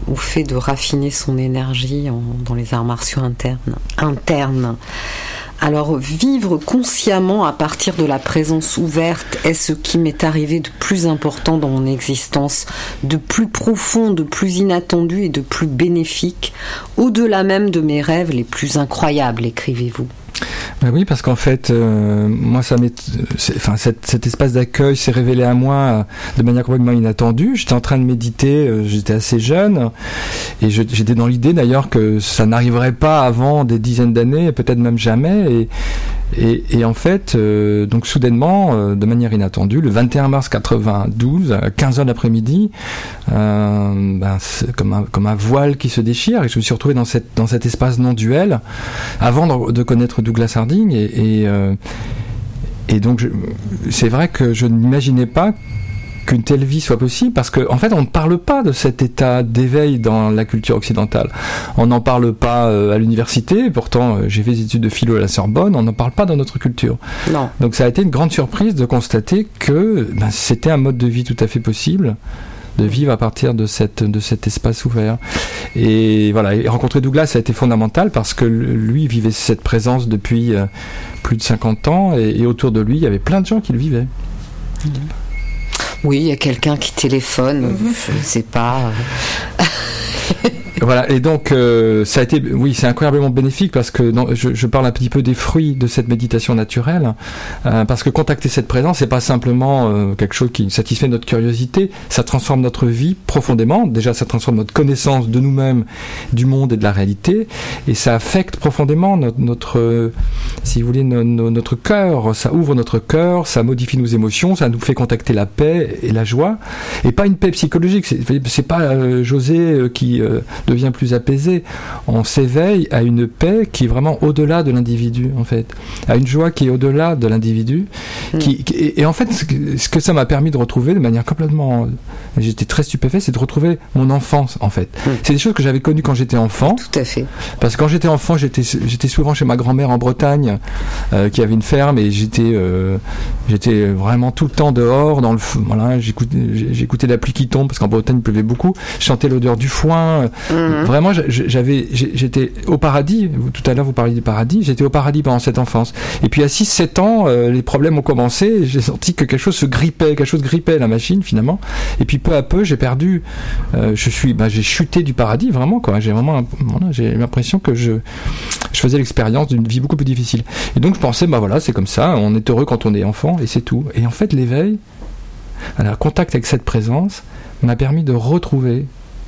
au fait de raffiner son énergie dans les arts martiaux internes. internes. Alors, vivre consciemment à partir de la présence ouverte est ce qui m'est arrivé de plus important dans mon existence, de plus profond, de plus inattendu et de plus bénéfique, au-delà même de mes rêves les plus incroyables, écrivez-vous. Ben oui, parce qu'en fait, euh, moi, ça m'est, enfin, cet, espace d'accueil s'est révélé à moi euh, de manière complètement inattendue. J'étais en train de méditer, euh, j'étais assez jeune, et j'étais dans l'idée d'ailleurs que ça n'arriverait pas avant des dizaines d'années, peut-être même jamais. Et, en fait, euh, donc soudainement, euh, de manière inattendue, le 21 mars 92, à 15h l'après-midi, euh, ben, comme un, voile qui se déchire, et je me suis retrouvé dans, cet espace non duel avant de, connaître Douglas Harding. Et, et, donc c'est vrai que je n'imaginais pas qu'une telle vie soit possible parce qu'en en fait on ne parle pas de cet état d'éveil dans la culture occidentale on n'en parle pas euh, à l'université pourtant euh, j'ai fait des études de philo à la Sorbonne on n'en parle pas dans notre culture Non. donc ça a été une grande surprise de constater que ben, c'était un mode de vie tout à fait possible de vivre à partir de, cette, de cet espace ouvert. Et voilà, et rencontrer Douglas ça a été fondamental parce que lui vivait cette présence depuis euh, plus de 50 ans et, et autour de lui il y avait plein de gens qui le vivaient. Oui, il y a quelqu'un qui téléphone, je ne sais pas. <laughs> Voilà, et donc euh, ça a été, oui, c'est incroyablement bénéfique parce que je, parle un petit peu des fruits de cette méditation naturelle, euh, parce que contacter cette présence, c'est pas simplement euh, quelque chose qui satisfait notre curiosité, ça transforme notre vie profondément. Déjà, ça transforme notre connaissance de nous-mêmes, du monde et de la réalité, et ça affecte profondément notre, si vous voulez, no- no- notre cœur. Ça ouvre notre cœur, ça modifie nos émotions, ça nous fait contacter la paix et la joie, et pas une paix psychologique. C'est pas José qui devient plus apaisé. On s'éveille à une paix qui est vraiment au-delà de l'individu, en fait, à une joie qui est au-delà de l'individu. Qui, qui- et, et en fait, ce que, ce que ça m'a permis de retrouver de manière complètement, j'étais très stupéfait, c'est de retrouver mon enfance, en fait. Mm. C'est des choses que j'avais connues quand j'étais enfant. Tout à fait. Parce que quand j'étais enfant, j'étais j'étais souvent chez ma grand-mère en Bretagne, euh, qui avait une ferme, et j'étais euh, j'étais vraiment tout le temps dehors, dans le voilà, j'écoutais j'écoutais la pluie qui tombe parce qu'en Bretagne il pleuvait beaucoup. Je sentais l'odeur du foin. Mhm. Vraiment, j'avais j'étais au paradis. Tout à l'heure vous parliez du paradis. J'étais au paradis pendant cette enfance. Et puis à 6-7 ans, euh, les problèmes ont commencé. J'ai senti que quelque chose se grippait, quelque chose grippait la machine finalement. Et puis peu à peu, j'ai perdu. euh, je suis, bah, j'ai chuté du paradis vraiment. J'ai vraiment, j'ai l'impression que je, je faisais l'expérience d'une vie beaucoup plus difficile. Et donc je pensais, bah voilà, c'est comme ça. On est heureux quand on est enfant et c'est tout. Et en fait, l'éveil, alors, contact avec cette présence m'a permis de retrouver,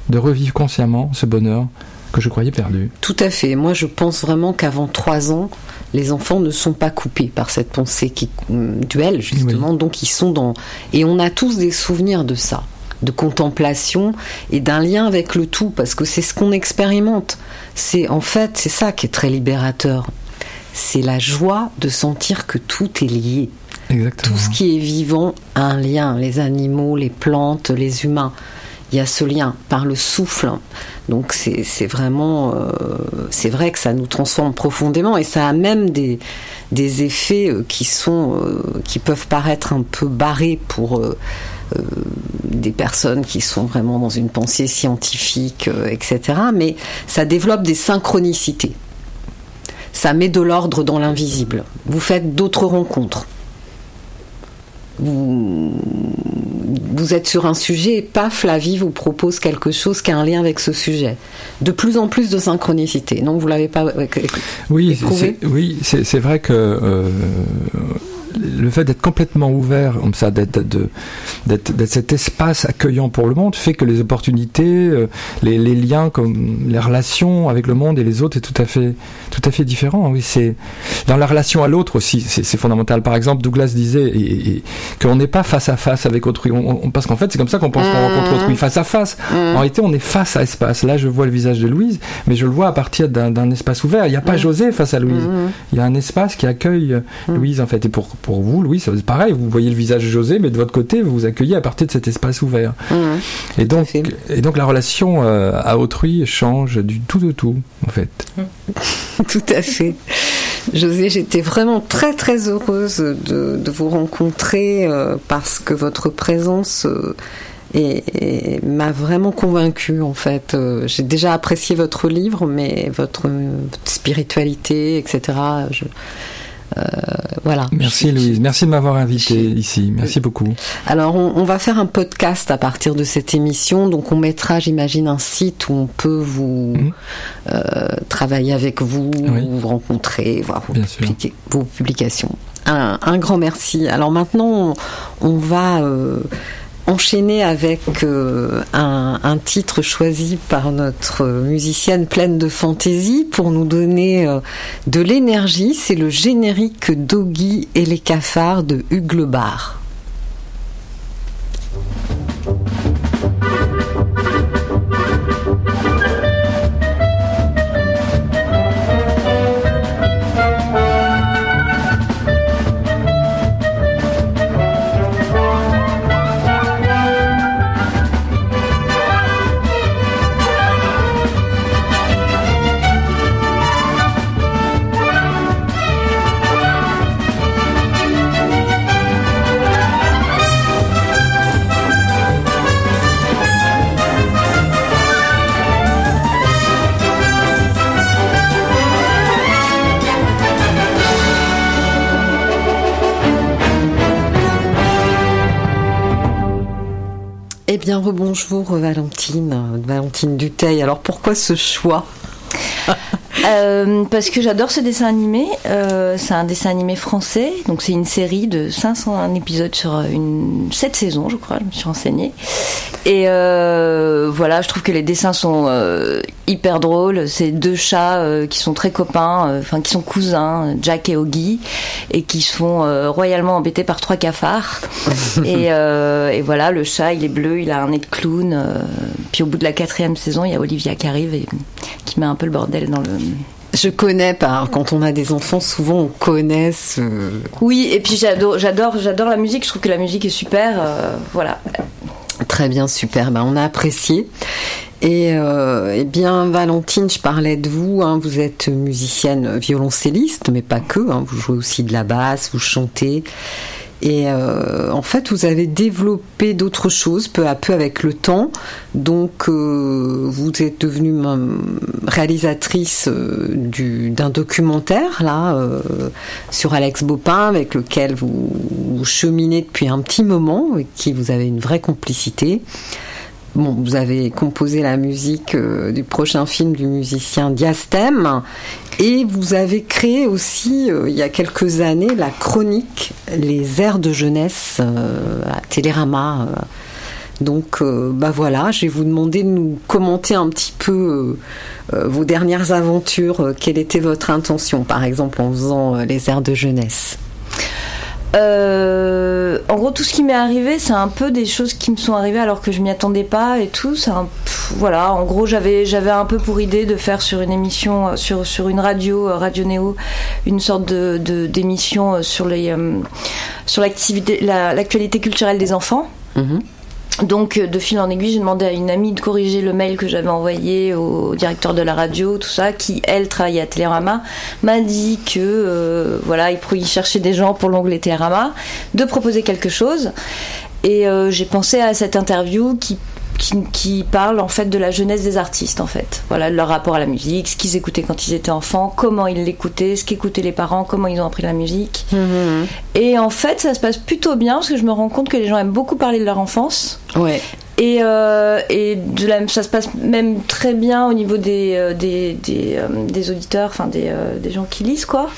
de revivre consciemment ce bonheur que je croyais perdu. Tout à fait. Moi, je pense vraiment qu'avant trois ans, les enfants ne sont pas coupés par cette pensée qui hum, duel justement. Donc, ils sont dans et on a tous des souvenirs de ça. de contemplation et d'un lien avec le tout, parce que c'est ce qu'on expérimente. C'est en fait, c'est ça qui est très libérateur. C'est la joie de sentir que tout est lié. Exactement. Tout ce qui est vivant a un lien, les animaux, les plantes, les humains. Il y a ce lien par le souffle. Donc c'est vraiment, euh, c'est vrai que ça nous transforme profondément et ça a même des, effets euh, qui sont, euh, qui peuvent paraître un peu barrés pour des personnes qui sont vraiment dans une pensée scientifique, etc. Mais ça développe des synchronicités. Ça met de l'ordre dans l'invisible. Vous faites d'autres rencontres. Vous, vous êtes sur un sujet et paf, la vie vous propose quelque chose qui a un lien avec ce sujet. De plus en plus de synchronicité. Non, vous l'avez pas euh, Oui, oui, c'est c'est vrai que euh, le fait d'être complètement ouvert, comme ça, d'être de- d'être d'être cet espace accueillant pour le monde, fait que les opportunités, euh, les, les liens, comme les relations avec le monde et les autres, est tout à fait, tout à fait différent. Oui, c'est dans la relation à l'autre aussi, c'est fondamental. Par exemple, Douglas disait et, et- qu'on n'est pas face à face avec autrui, On- on- parce qu'en fait, c'est comme ça qu'on pense qu'on Mmh. rencontre autrui, face à face. En réalité, on est face à espace. Là, je vois le visage de Louise, mais je le vois à partir d'un espace ouvert. Il n'y a pas José face à Louise. Il y a un espace qui accueille euh, Louise, en fait. Et pour, pour vous, Louise, c'est pareil. Vous voyez le visage de José, mais de votre côté, vous vous accueillez à partir de cet espace ouvert. Et donc, et donc la relation euh, à autrui change du tout au tout, en fait. <laughs> Tout à fait. José, j'étais vraiment très très heureuse de, de vous rencontrer euh, parce que votre présence euh, m'a vraiment convaincue en fait. Euh, J'ai déjà apprécié votre livre, mais votre, votre spiritualité, etc. je- euh, voilà. Merci Je- Louise, merci de m'avoir invité je- ici. Merci beaucoup. alors, on, on va faire un podcast à partir de cette émission. Donc, on mettra, j'imagine, un site où on peut vous Mhm. euh, travailler avec vous, Oui. vous rencontrer, voir vos, publica- publications. Un, un grand merci. Alors maintenant, on, on va euh, enchaîner avec euh, un, titre choisi par notre musicienne pleine de fantaisie pour nous donner euh, de l'énergie. C'est le générique Doggy et les cafards de Hugues Le bien, rebonjour Valentine, Valentine Duteil. Alors pourquoi ce choix? Euh, parce que j'adore ce dessin animé. Euh, c'est un dessin animé français, donc c'est une série de 501 épisodes sur une 7 saisons, je crois. Je me suis renseignée. Et euh, voilà, je trouve que les dessins sont euh, hyper drôles. C'est deux chats euh, qui sont très copains, euh, enfin qui sont cousins, Jack et Oggy, et qui se font euh, royalement embêtés par trois cafards. <laughs> et, euh, et voilà, le chat, il est bleu, il a un nez de clown. euh, puis au bout de la quatrième saison, il y a Olivia qui arrive et qui met un peu le bordel dans le. Je connais par quand on a des enfants, souvent on connaît ce. Oui, et puis j'adore, j'adore, j'adore la musique. Je trouve que la musique est super. euh, voilà. Très bien, super. Ben, on a apprécié. Et euh, eh bien, Valentine, je parlais de vous. hein, vous êtes musicienne violoncelliste, mais pas que. hein, vous jouez aussi de la basse, vous chantez. Et euh, en fait, vous avez développé d'autres choses peu à peu avec le temps. Donc, euh, vous êtes devenue réalisatrice euh, du- d'un documentaire là euh, sur Alex Bopin, avec lequel vous, vous cheminez depuis un petit moment, avec qui vous avez une vraie complicité. Bon, vous avez composé la musique euh, du prochain film du musicien Diastème et vous avez créé aussi, euh, il y a quelques années, la chronique Les airs de jeunesse euh, à Télérama. Donc, bah voilà, je vais vous demander de nous commenter un petit peu vos dernières aventures. Quelle était votre intention, par exemple, en faisant Les airs de jeunesse? Euh, en gros, tout ce qui m'est arrivé, c'est un peu des choses qui me sont arrivées alors que je m'y attendais pas et tout. Un, voilà. En gros, j'avais un peu pour idée de faire sur une émission, euh, sur une radio, euh, Radio Néo, une sorte de d'émission euh, sur l'actualité culturelle des enfants. Mhm. Donc, euh, de fil en aiguille, j'ai demandé à une amie de corriger le mail que j'avais envoyé au directeur de la radio, tout ça, qui, elle, travaillait à Télérama, m'a dit que, euh, voilà, il chercher des gens pour l'onglet Télérama, de proposer quelque chose. Et euh, j'ai pensé à cette interview qui, qui, qui parle, en fait, de la jeunesse des artistes, en fait. Voilà, leur rapport à la musique, ce qu'ils écoutaient quand ils étaient enfants, comment ils l'écoutaient, ce qu'écoutaient les parents, comment ils ont appris la musique. Et en fait, ça se passe plutôt bien parce que je me rends compte que les gens aiment beaucoup parler de leur enfance. Ouais. Et, euh, et de la- ça se passe même très bien au niveau des, euh, des, des, euh, des auditeurs, enfin des, des gens qui lisent, quoi.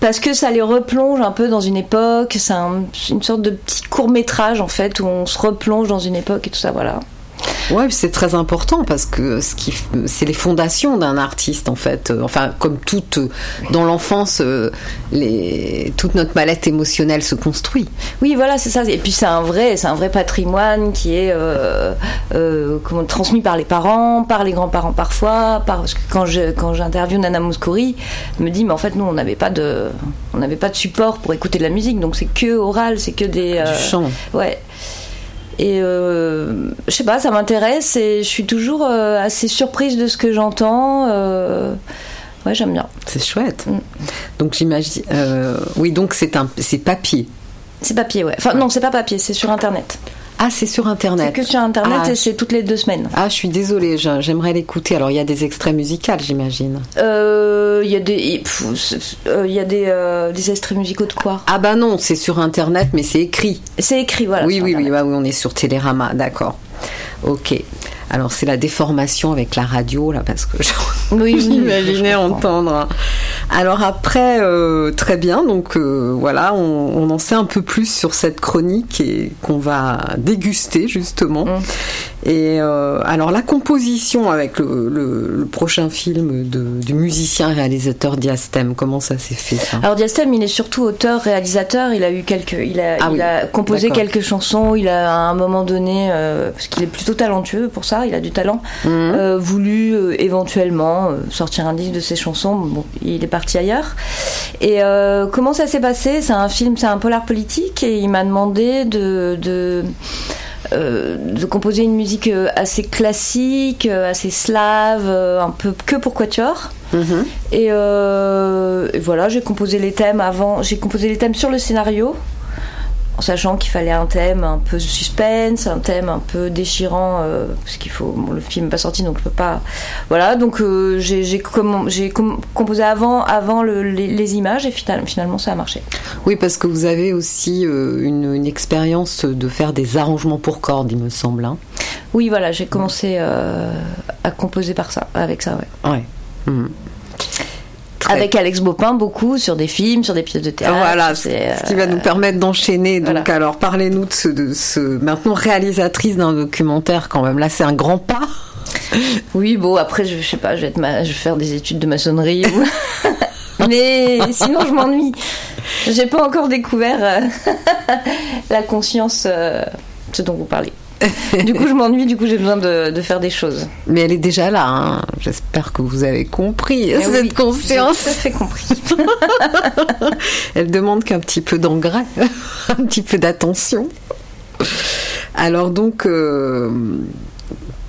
Parce que ça les replonge un peu dans une époque, c'est un- une sorte de petit court métrage en fait où on se replonge dans une époque et tout ça, voilà. Ouais, c'est très important parce que ce qui, c'est les fondations d'un artiste en fait. Euh, Enfin, comme toute dans l'enfance, euh, les, toute notre mallette émotionnelle se construit. Oui, voilà, c'est ça. Et puis c'est un vrai, c'est un vrai patrimoine qui est euh, euh, comment, transmis par les parents, par les grands-parents parfois. Par, parce que quand je quand j'interviewe Nana Mouskouri, elle me dit mais en fait nous on n'avait pas de on n'avait pas de support pour écouter de la musique, donc c'est que oral, c'est que des euh, Du chant. Ouais. Et euh, je sais pas, ça m'intéresse et je suis toujours euh, assez surprise de ce que j'entends. euh, ouais, j'aime bien. C'est chouette. Mm. Donc j'imagine. oui, donc c'est un, c'est papier. C'est papier, ouais. Enfin non, c'est pas papier, c'est sur internet. Ah, c'est sur internet. C'est que sur internet Ah, et c'est toutes les deux semaines. Ah, je suis désolée, j'aimerais l'écouter. Alors, il y a des extraits musicaux, j'imagine. Euh, Il y a des, c'est- euh, il y a des, euh, des extraits musicaux de quoi? Ah bah non, c'est sur internet, mais c'est écrit. C'est écrit, voilà. oui, oui, oui, bah oui, on est sur Télérama, d'accord. Ok. Alors, c'est la déformation avec la radio, là, parce que je- Oui, oui, <laughs> j'imaginais comprends. entendre. Alors après, euh, très bien, donc euh, voilà, on, en sait un peu plus sur cette chronique et qu'on va déguster, justement. Mm. Et euh, alors la composition avec le, le- le prochain film de- du musicien réalisateur Diastème, comment ça s'est fait ça? Alors Diastème, il est surtout auteur, réalisateur. Il a eu quelques, il a, Ah il oui, a composé quelques chansons. Il a à un moment donné, euh, parce qu'il est plutôt talentueux pour ça, il a du talent, Mhm. euh, voulu euh, éventuellement euh, sortir un disque de ses chansons. Bon, il est parti ailleurs. Et euh, comment ça s'est passé? C'est un film, c'est un polar politique, et il m'a demandé de, de de composer une musique euh, assez classique, euh, assez slave, euh, un peu que pour quatuor. Mhm. Et, euh, et voilà, j'ai composé les thèmes avant. J'ai composé les thèmes sur le scénario, en sachant qu'il fallait un thème un peu suspense, un thème un peu déchirant, euh, parce qu'il faut. bon, le film n'est pas sorti, donc je peux pas. Voilà, donc euh, j'ai com- composé avant, avant le- les, les images et final- finalement ça a marché. Oui, parce que vous avez aussi euh, une, une expérience de faire des arrangements pour cordes, il me semble. hein. Oui, voilà, j'ai commencé à composer par ça, avec ça, ouais. Ouais. Mhm. Avec Alex Bopin, beaucoup sur des films, sur des pièces de théâtre. Voilà, ce qui va nous permettre d'enchaîner. Donc, alors, parlez-nous de ce, de ce, maintenant réalisatrice d'un documentaire quand même. Là, c'est un grand pas. <laughs> Oui, bon, après, je, je sais pas, je vais, être ma- je vais faire des études de maçonnerie. ou- <laughs> Mais sinon, je m'ennuie. J'ai pas encore découvert euh, <laughs> la conscience, euh, ce dont vous parlez. <laughs> Du coup, je m'ennuie, du coup, j'ai besoin de, de faire des choses. Mais elle est déjà là. hein. J'espère que vous avez compris Eh cette oui, conscience. tout à fait compris. <laughs> Elle demande qu'un petit peu d'engrais, <laughs> un petit peu d'attention. Alors donc, euh,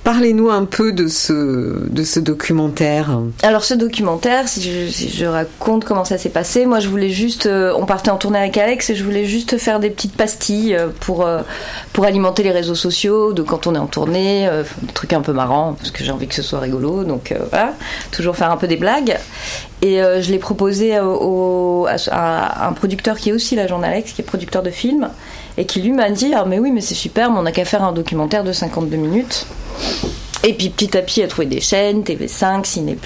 parlez-nous un peu de ce, documentaire. Alors ce documentaire, si je, raconte comment ça s'est passé, moi je voulais juste, euh, on partait en tournée avec Alex et je voulais juste faire des petites pastilles euh, pour euh, pour alimenter les réseaux sociaux de quand on est en tournée, des trucs un peu marrants parce que j'ai envie que ce soit rigolo, donc voilà, toujours faire un peu des blagues. Et je l'ai proposé à un producteur qui est aussi l'agent d'Alex, qui est producteur de films, et qui lui m'a dit ah mais oui mais c'est super, mais on n'a qu'à faire un documentaire de 52 minutes. Et puis petit à petit, il a trouvé des chaînes, TV5, Ciné+,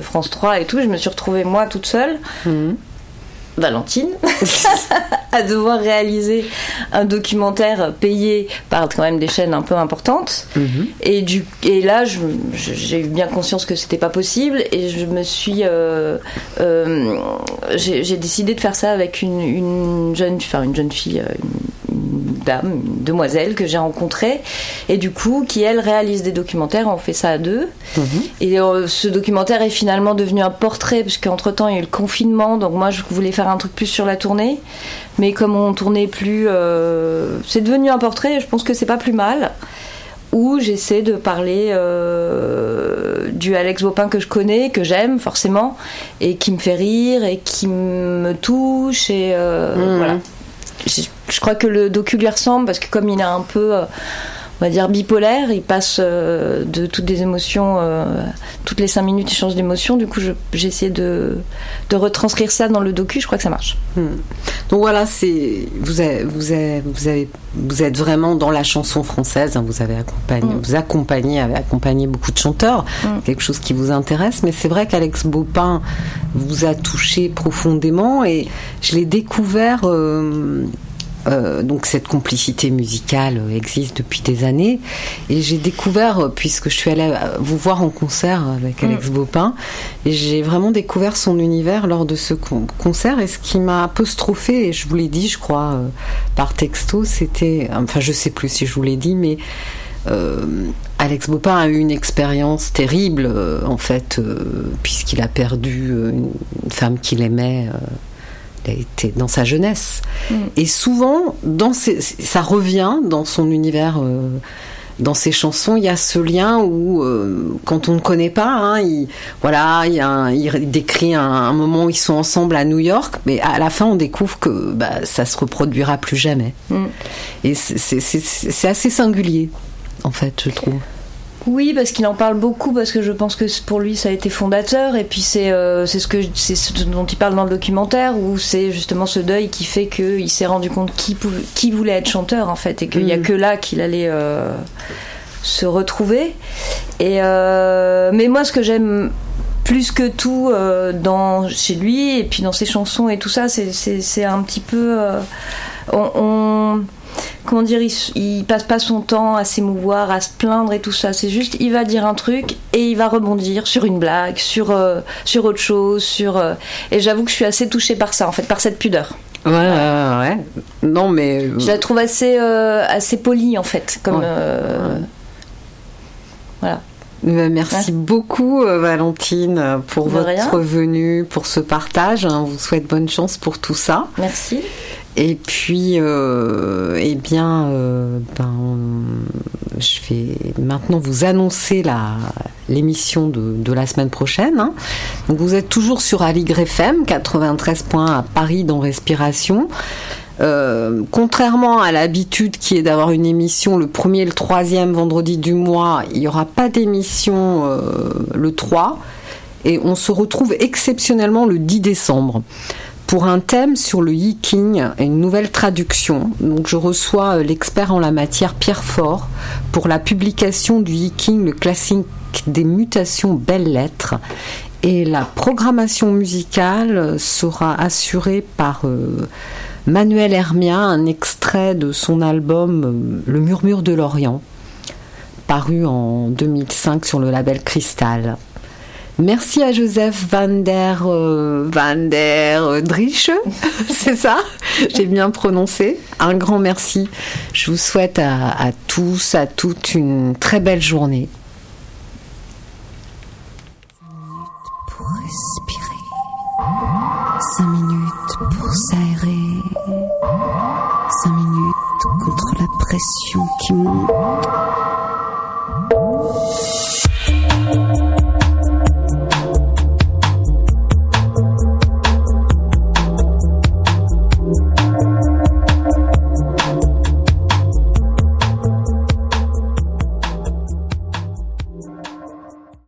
France 3 et tout. Je me suis retrouvée moi toute seule. Mhm. Valentine <laughs> à devoir réaliser un documentaire payé par quand même des chaînes un peu importantes. Mhm. Et, du, et là, j'ai eu bien conscience que c'était pas possible et je me suis. euh, euh, j'ai décidé de faire ça avec une, une jeune, enfin une jeune fille, euh, une dame, une demoiselle que j'ai rencontrée et du coup qui elle réalise des documentaires. On fait ça à deux. Et euh, ce documentaire est finalement devenu un portrait, parce qu'entre temps il y a eu le confinement, donc moi je voulais faire un truc plus sur la tournée. Mais comme on tournait plus, euh, c'est devenu un portrait, et je pense que c'est pas plus mal. Où j'essaie de parler euh, du Alex Bopin que je connais, que j'aime forcément, et qui me fait rire, et qui me touche, et euh, Mhm. voilà. Je, crois que le docu lui ressemble, parce que comme il est un peu. On va dire bipolaire, il passe euh, de toutes des émotions, euh, toutes les cinq minutes il change d'émotion, du coup j'ai essayé de, de retranscrire ça dans le docu, je crois que ça marche. Donc voilà, c'est vous avez, vous avez, vous avez, vous êtes vraiment dans la chanson française. hein, vous avez accompagné, Mm. vous accompagnez, avez accompagné beaucoup de chanteurs. Mm. Quelque chose qui vous intéresse, mais c'est vrai qu'Alex Baupin vous a touché profondément et je l'ai découvert. euh, euh, donc cette complicité musicale euh, existe depuis des années. Et j'ai découvert euh, puisque je suis allée vous voir en concert avec Alex Baupin et j'ai vraiment découvert son univers lors de ce con- concert. Et ce qui m'a apostrophé et je vous l'ai dit je crois euh, par texto c'était enfin je sais plus si je vous l'ai dit mais euh, Alex Baupin a eu une expérience terrible en fait puisqu'il a perdu une, femme qu'il aimait il a été dans sa jeunesse. Mm. Et souvent, dans ses- ça revient dans son univers, euh, dans ses chansons, il y a ce lien où, euh, quand on ne connaît pas, hein, il, voilà, il, y a un- il décrit un, un moment où ils sont ensemble à New York, mais à la fin, on découvre que bah, ça se reproduira plus jamais. Mm. Et c'est assez singulier, en fait, je trouve. Oui, parce qu'il en parle beaucoup, parce que je pense que pour lui ça a été fondateur, et puis c'est euh, ce, que c'est ce dont il parle dans le documentaire, où c'est justement ce deuil qui fait qu'il s'est rendu compte qui, pou- qui voulait être chanteur en fait, et qu'il n'y a Mm. que là qu'il allait euh, se retrouver. Et, euh, mais moi ce que j'aime plus que tout euh, dans, chez lui, et puis dans ses chansons et tout ça, c'est- un petit peu... on- on comment dire, il, il passe pas son temps à s'émouvoir, à se plaindre et tout ça. C'est juste, il va dire un truc et il va rebondir sur une blague, sur euh, sur autre chose, sur. euh, et j'avoue que je suis assez touchée par ça, en fait, par cette pudeur. Ouais, ouais, ouais. Non, mais. Je la trouve assez euh, assez polie, en fait, comme. Ouais. euh, Voilà. Euh, Merci beaucoup euh, Valentine euh, pour De votre rien. venue, pour ce partage. hein. On vous souhaite bonne chance pour tout ça. Merci. Et puis, euh, eh bien, euh, ben, je vais maintenant vous annoncer l'émission de, de la semaine prochaine. hein. Donc, vous êtes toujours sur Aligre FM 93 points à Paris dans Respiration. Euh, contrairement à l'habitude qui est d'avoir une émission le premier et le troisième vendredi du mois, il n'y aura pas d'émission euh, le 3 et on se retrouve exceptionnellement le 10 décembre pour un thème sur le yiking et une nouvelle traduction. Je reçois euh, l'expert en la matière Pierre Fort pour la publication du yiking, le classique des mutations belles lettres. Et la programmation musicale euh, sera assurée par euh, Manuel Hermia, un extrait de son album Le murmure de l'Orient, paru en 2005 sur le label Cristal. Merci à Joseph Van der, euh, <laughs> c'est ça? J'ai bien prononcé. Un grand merci. Je vous souhaite à, tous, à toutes une très belle journée. pour respirer, cinq minutes pour s'aérer, cinq minutes contre la pression qui monte,